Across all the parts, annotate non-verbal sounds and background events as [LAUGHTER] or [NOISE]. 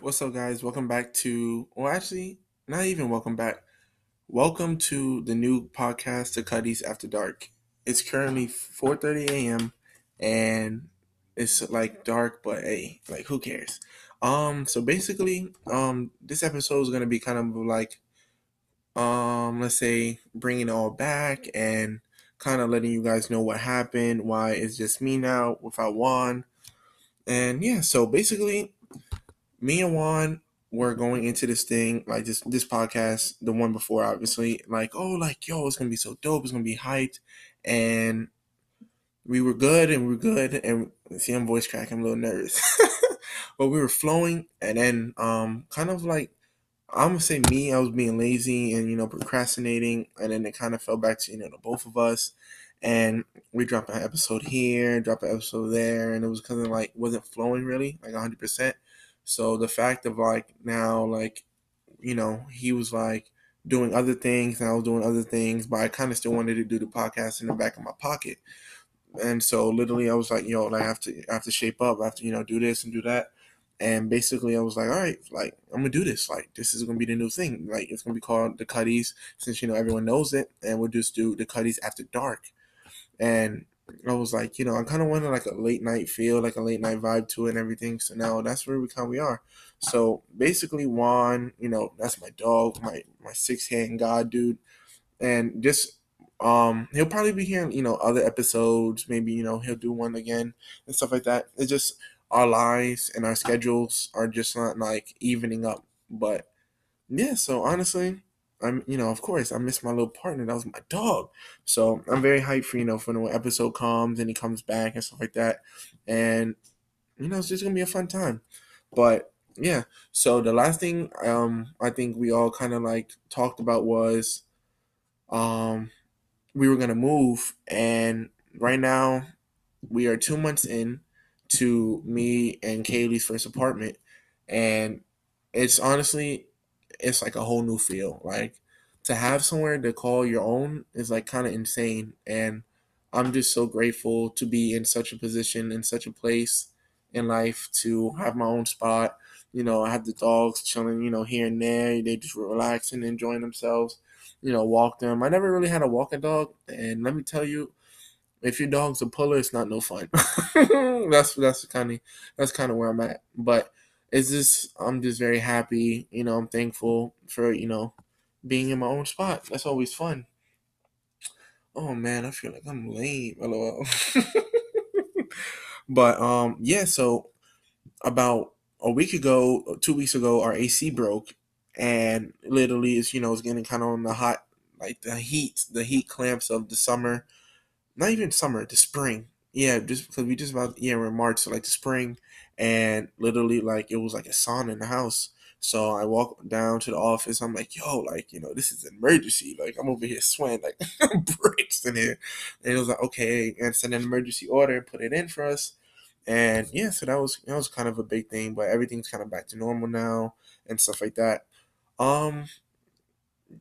What's up, guys? Welcome back to, well, actually, not even welcome back. Welcome to the new podcast, The Cuddies After Dark. It's currently 4:30 a.m. and it's like dark, but hey, like who cares? Um, so basically, um, this episode is gonna be kind of like, um, let's say, bringing it all back and kind of letting you guys know what happened, why it's just me now without Juan, and yeah. So basically, me and Juan were going into this thing like this this podcast, the one before, obviously, like oh, like yo, it's gonna be so dope, it's gonna be hyped, and we were good and we were good, and see, I'm voice cracking, I'm a little nervous, [LAUGHS] but we were flowing, and then um, kind of like I'm gonna say me, I was being lazy and you know procrastinating, and then it kind of fell back to you know the both of us, and we dropped an episode here, dropped an episode there, and it was kind of like wasn't flowing really like 100 percent so the fact of like now, like, you know, he was like doing other things and I was doing other things, but I kind of still wanted to do the podcast in the back of my pocket. And so literally I was like, yo, I have to I have to shape up, I have to, you know, do this and do that. And basically I was like, all right, like I'm gonna do this. Like this is gonna be the new thing. Like it's gonna be called the Cuddies, since you know everyone knows it, and we'll just do the Cuddies after dark. And I was like, you know, I kind of wanted like a late night feel, like a late night vibe to it and everything. So now that's where we kind of we are. So basically, Juan, you know, that's my dog, my my six hand god dude, and just um, he'll probably be here, you know, other episodes. Maybe you know he'll do one again and stuff like that. It's just our lives and our schedules are just not like evening up. But yeah, so honestly, I'm, you know, of course, I miss my little partner. That was my dog. So I'm very hyped for, you know, for when episode comes and he comes back and stuff like that. And, you know, it's just going to be a fun time. But yeah, so the last thing um I think we all kind of like talked about was um we were going to move. And right now we are two months in to me and Kaylee's first apartment. And it's honestly it's like a whole new feel. Like to have somewhere to call your own is like kind of insane. And I'm just so grateful to be in such a position, in such a place in life to have my own spot. You know, I have the dogs chilling, you know, here and there. They just relaxing, enjoying themselves. You know, walk them. I never really had a walking dog, and let me tell you, if your dog's a puller, it's not no fun. [LAUGHS] that's that's kind of that's kind of where I'm at. But it's just I'm just very happy. You know, I'm thankful for you know being in my own spot. That's always fun. Oh man, I feel like I'm lame. LOL. [LAUGHS] but um, yeah. So about a week ago, two weeks ago, our AC broke, and literally, it's you know, it's getting kind of on the hot, like the heat, the heat clamps of the summer. Not even summer, the spring. Yeah, just because we just about yeah we're in March, so like the spring, and literally like it was like a sauna in the house. So I walk down to the office. I'm like, yo, like, you know, this is an emergency. Like, I'm over here sweating like [LAUGHS] bricks in here. And it was like, okay, and send an emergency order and put it in for us. And yeah, so that was that was kind of a big thing, but everything's kind of back to normal now and stuff like that. Um,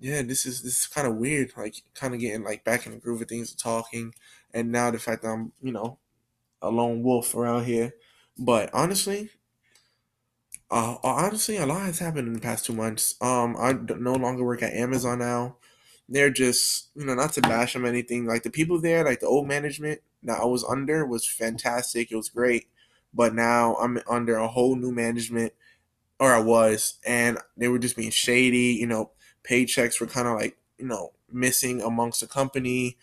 yeah, this is this is kind of weird, like kind of getting like back in the groove of things, talking, and now the fact that I'm, you know, a lone wolf around here. But honestly, uh, honestly, a lot has happened in the past two months. Um, I no longer work at Amazon now. They're just, you know, not to bash them anything. Like the people there, like the old management that I was under was fantastic. It was great, but now I'm under a whole new management, or I was, and they were just being shady. You know, paychecks were kind of like, you know, missing amongst the company.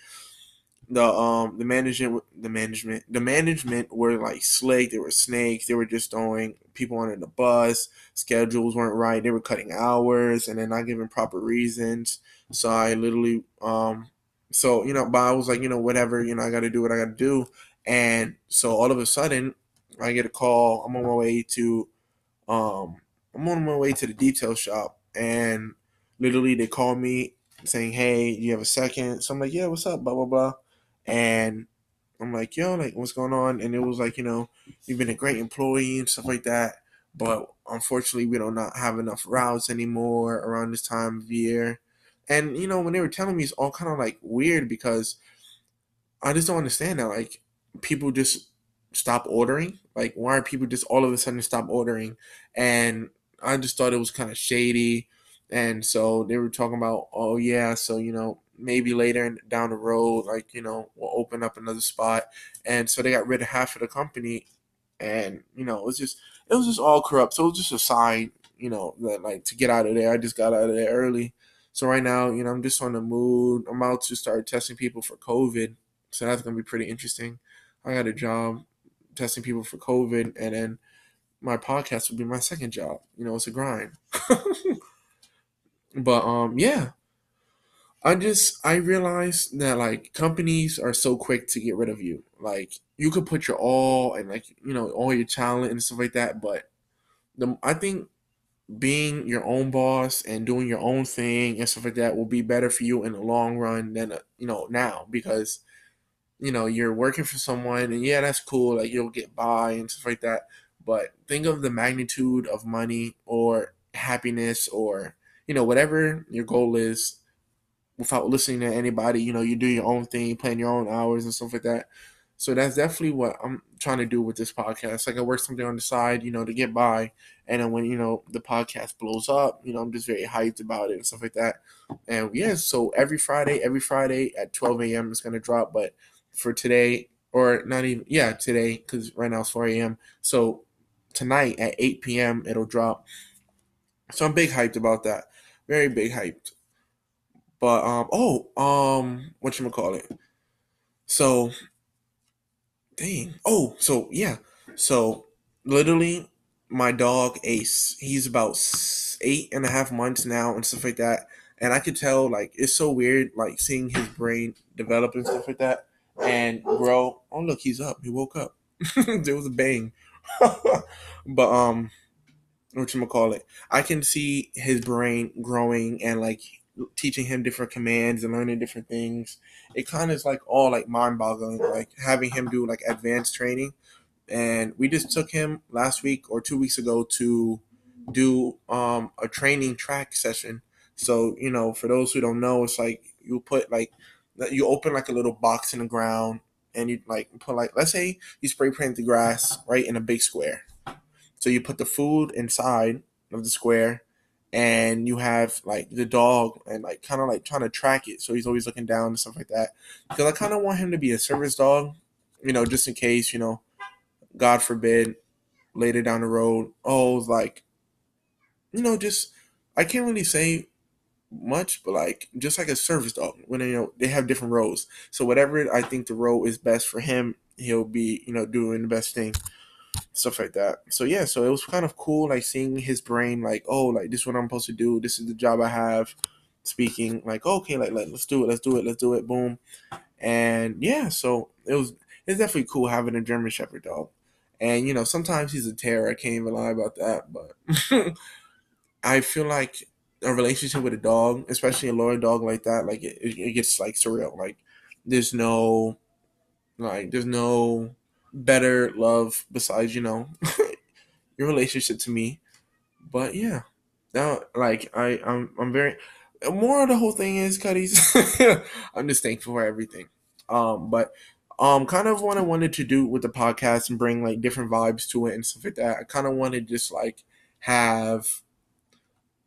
The um the management the management the management were like slick they were snakes they were just throwing people under the bus schedules weren't right they were cutting hours and then not giving proper reasons. So i literally um so you know but i was like you know whatever you know i gotta do what i gotta do. And so all of a sudden i get a call i'm on my way to um i'm on my way to the detail shop and literally they call me saying hey you have a second so i'm like yeah what's up blah blah blah and I'm like, yo, like, what's going on? And it was like, you know, you've been a great employee and stuff like that. But unfortunately, we don't not have enough routes anymore around this time of year. And, you know, when they were telling me, it's all kind of like weird because I just don't understand that. Like, people just stop ordering. Like, why are people just all of a sudden stop ordering? And I just thought it was kind of shady. And so they were talking about, oh yeah, so you know maybe later down the road, like you know we'll open up another spot. And so they got rid of half of the company, and you know it was just it was just all corrupt. So it was just a sign, you know, that like to get out of there. I just got out of there early. So right now, you know, I'm just on the mood. I'm about to start testing people for COVID. So that's gonna be pretty interesting. I got a job testing people for COVID, and then my podcast would be my second job. You know, it's a grind. [LAUGHS] but um, yeah. I just I realized that like companies are so quick to get rid of you. Like you could put your all and like you know all your talent and stuff like that, but the I think being your own boss and doing your own thing and stuff like that will be better for you in the long run than uh, you know now because you know you're working for someone and yeah that's cool like you'll get by and stuff like that but think of the magnitude of money or happiness or you know whatever your goal is without listening to anybody you know you do your own thing plan your own hours and stuff like that so that's definitely what I'm trying to do with this podcast. Like I work something on the side, you know, to get by. And then when, you know, the podcast blows up, you know, I'm just very hyped about it and stuff like that. And yeah, so every Friday, every Friday at 12 a.m. is going to drop. But for today, or not even, yeah, today, because right now it's 4 a.m. So tonight at 8 p.m., it'll drop. So I'm big hyped about that. Very big hyped. But, um, oh, um, what you call it? So Dang. Oh, so yeah. So literally, my dog Ace, he's about eight and a half months now and stuff like that. And I could tell, like, it's so weird, like, seeing his brain develop and stuff like that and grow. Oh, look, he's up. He woke up. [LAUGHS] there was a bang. [LAUGHS] but, um, what you call it? I can see his brain growing and, like, teaching him different commands and learning different things. It kind of is like all like mind boggling, like having him do like advanced training. And we just took him last week or two weeks ago to do um, a training track session. So, you know, for those who don't know, it's like you put like, you open like a little box in the ground and you like put like, let's say you spray paint the grass right in a big square. So you put the food inside of the square and you have like the dog and like kind of like trying to track it. So he's always looking down and stuff like that. Because i kind of want him to be a service dog you know just in case you know god forbid later down the road. Oh like you know just i can't really say much but like just like a service dog when you know they have different roles. So whatever i think the role is best for him he'll be you know doing the best thing stuff like that. So yeah, so it was kind of cool, like seeing his brain, like, oh, like this is what I'm supposed to do. This is the job I have. Speaking like, okay, like, like let's do it, let's do it, let's do it, boom. And yeah, so it was it's definitely cool having a German Shepherd dog. And you know, sometimes he's a terror. I can't even lie about that, but [LAUGHS] I feel like a relationship with a dog, especially a loyal dog like that, like it, it gets like surreal. Like there's no, like there's no better love besides you know [LAUGHS] your relationship to me. But yeah, now like I I'm I'm very more of the whole thing is Cuddies. [LAUGHS] I'm just thankful for everything. Um, but um, kind of what I wanted to do with the podcast and bring like different vibes to it and stuff like that. I kind of wanted just like have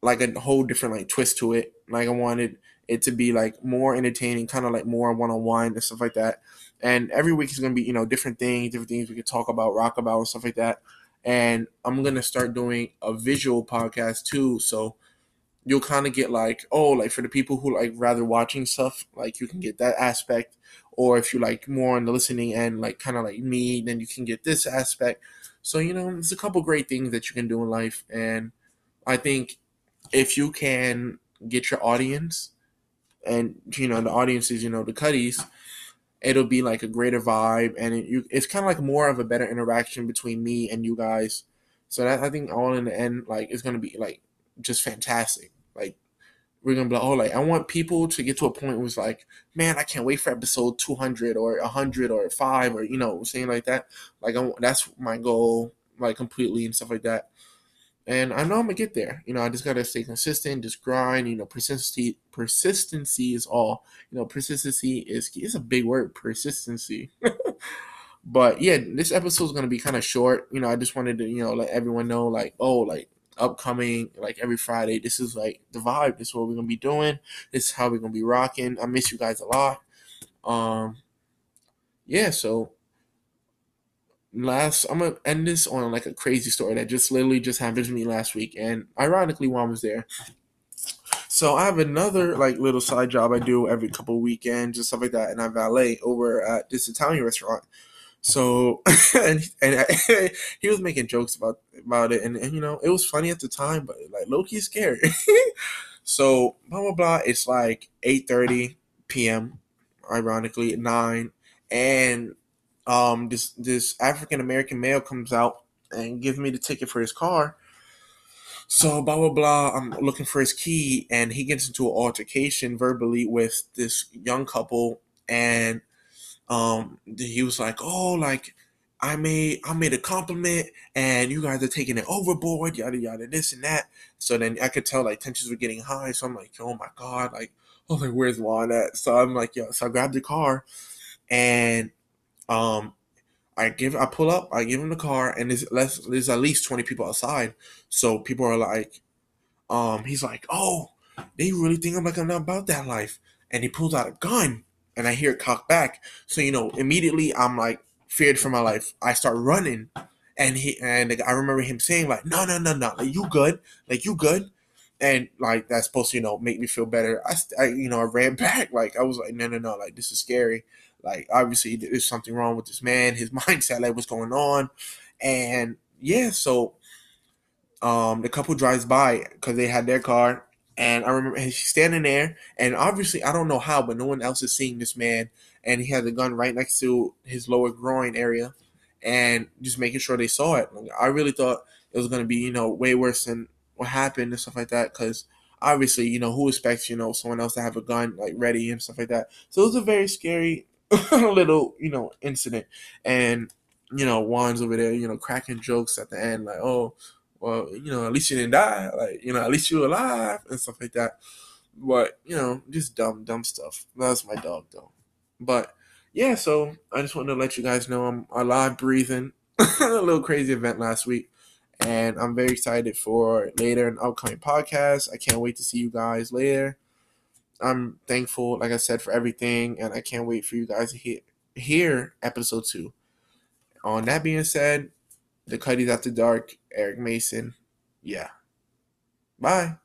like a whole different like twist to it. Like I wanted it to be like more entertaining, kind of like more one on one and stuff like that. And every week is gonna be you know different things, different things we could talk about, rock about, and stuff like that. And I'm gonna start doing a visual podcast too, so you'll kind of get like oh like for the people who like rather watching stuff like you can get that aspect or if you like more on the listening end like kind of like me then you can get this aspect so you know there's a couple great things that you can do in life and i think if you can get your audience and you know the audience is you know the cuddies it'll be like a greater vibe and it, you, it's kind of like more of a better interaction between me and you guys. So that i think all in the end like it's gonna be like just fantastic. Like we're gonna be like oh like i want people to get to a point where it's like man i can't wait for episode 200 or 100 or 5 or you know saying like that. Like I'm, that's my goal like completely and stuff like that and I know I'm gonna get there. You know, I just gotta stay consistent, just grind. You know, persistency persistency is all. You know, persistency is it's a big word, persistency. [LAUGHS] but yeah, this episode is gonna be kind of short. You know, I just wanted to you know let everyone know like oh like upcoming like every Friday. This is like the vibe. This is what we're gonna be doing. This is how we're gonna be rocking. I miss you guys a lot. Um, yeah. So last, I'm gonna end this on like a crazy story that just literally just happened to me last week, and ironically, I was there. So I have another like little side job I do every couple weekends and stuff like that, and I valet over at this Italian restaurant. So [LAUGHS] and and I, [LAUGHS] he was making jokes about about it, and, and you know it was funny at the time, but like low key scary. [LAUGHS] so blah blah blah. It's like eight thirty p.m. Ironically nine, and um this this African American male comes out and gives me the ticket for his car. So blah blah blah. I'm looking for his key, and he gets into an altercation verbally with this young couple, and um, he was like, "Oh, like I made I made a compliment, and you guys are taking it overboard, yada yada, this and that." So then I could tell like tensions were getting high. So I'm like, "Oh my god!" Like, oh, like where's Juan at? So I'm like, "Yo," so I grabbed the car, and um, I give I pull up, I give him the car, and there's less there's at least twenty people outside. So people are like, um, he's like, oh, they really think I'm like I'm not about that life, and he pulls out a gun, and I hear it cock back. So you know, immediately I'm like feared for my life. I start running, and he and I remember him saying like, no, no, no, no, like you good, like you good. And like that's supposed to, you know, make me feel better. I, I, you know, I ran [LAUGHS] back. Like I was like, no, no, no, like this is scary. Like obviously there's something wrong with this man, his [LAUGHS] mindset, like what's going on, and yeah, so um the couple drives by because they had their car, and I remember he's standing there, and obviously I don't know how, but no one else is seeing this man, and he had the gun right next to his lower groin area, and just making sure they saw it. I really thought it was gonna be you know way worse than what happened and stuff like that because obviously you know who expects you know someone else to have a gun like ready and stuff like that. So it was a very scary [LAUGHS] little, you know, incident. And, you know, Juan's over there, you know, cracking jokes at the end, like, oh, well, you know, at least you didn't die. Like, you know, at least you're alive and stuff like that. But, you know, just dumb, dumb stuff. That's my dog, though. But, yeah, so I just wanted to let you guys know I'm alive, breathing. [LAUGHS] a little crazy event last week. And I'm very excited for later and upcoming podcasts. I can't wait to see you guys later. I'm thankful, like I said, for everything, and I can't wait for you guys to hear, hear episode two. On that being said, the Cuddies After Dark, Eric Mason. Yeah. Bye.